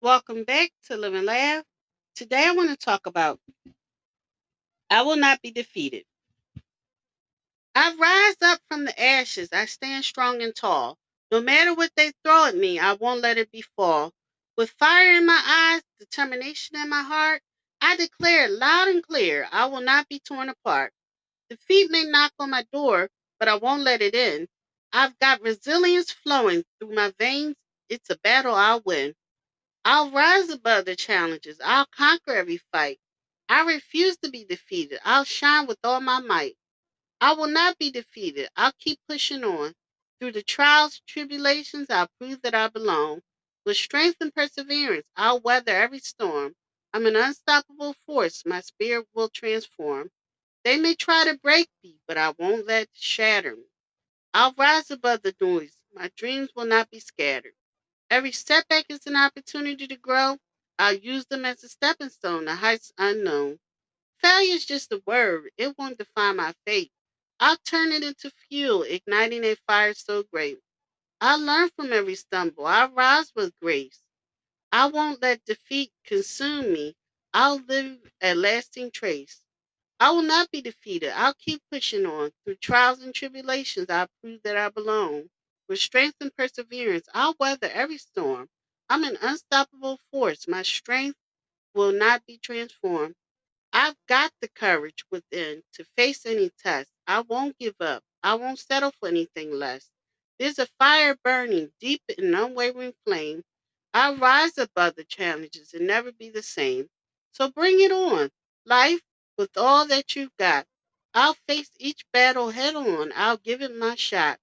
Welcome back to Live and Laugh. Today I want to talk about I will not be defeated. I rise up from the ashes. I stand strong and tall. No matter what they throw at me, I won't let it befall. With fire in my eyes, determination in my heart, I declare loud and clear, I will not be torn apart. Defeat may knock on my door, but I won't let it in. I've got resilience flowing through my veins. It's a battle I'll win. I'll rise above the challenges. I'll conquer every fight. I refuse to be defeated. I'll shine with all my might. I will not be defeated. I'll keep pushing on. Through the trials and tribulations, I'll prove that I belong. With strength and perseverance, I'll weather every storm. I'm an unstoppable force. My spirit will transform. They may try to break me, but I won't let shatter me. I'll rise above the noise. My dreams will not be scattered. Every setback is an opportunity to grow. I'll use them as a stepping stone to heights unknown. Failure is just a word, it won't define my fate. I'll turn it into fuel, igniting a fire so great. I'll learn from every stumble. I'll rise with grace. I won't let defeat consume me. I'll leave a lasting trace. I will not be defeated. I'll keep pushing on. Through trials and tribulations, I'll prove that I belong. With strength and perseverance, I'll weather every storm. I'm an unstoppable force. My strength will not be transformed. I've got the courage within to face any test. I won't give up. I won't settle for anything less. There's a fire burning deep in unwavering flame. I'll rise above the challenges and never be the same. So bring it on, life, with all that you've got. I'll face each battle head on. I'll give it my shot.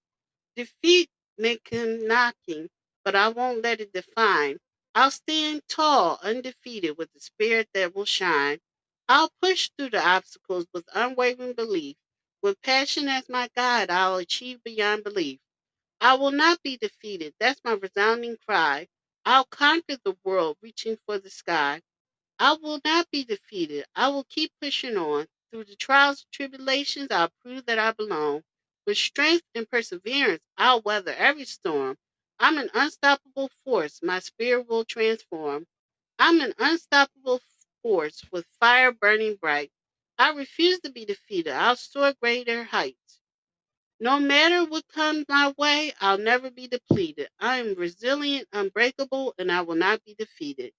Defeat may come knocking, but I won't let it define. I'll stand tall, undefeated, with a spirit that will shine. I'll push through the obstacles with unwavering belief. With passion as my guide, I'll achieve beyond belief. I will not be defeated. That's my resounding cry. I'll conquer the world, reaching for the sky. I will not be defeated. I will keep pushing on. Through the trials and tribulations, I'll prove that I belong. With strength and perseverance, I'll weather every storm. I'm an unstoppable force. My spirit will transform. I'm an unstoppable force with fire burning bright. I refuse to be defeated. I'll soar greater heights. No matter what comes my way, I'll never be depleted. I am resilient, unbreakable, and I will not be defeated.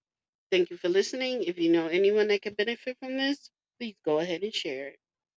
Thank you for listening. If you know anyone that could benefit from this, please go ahead and share it.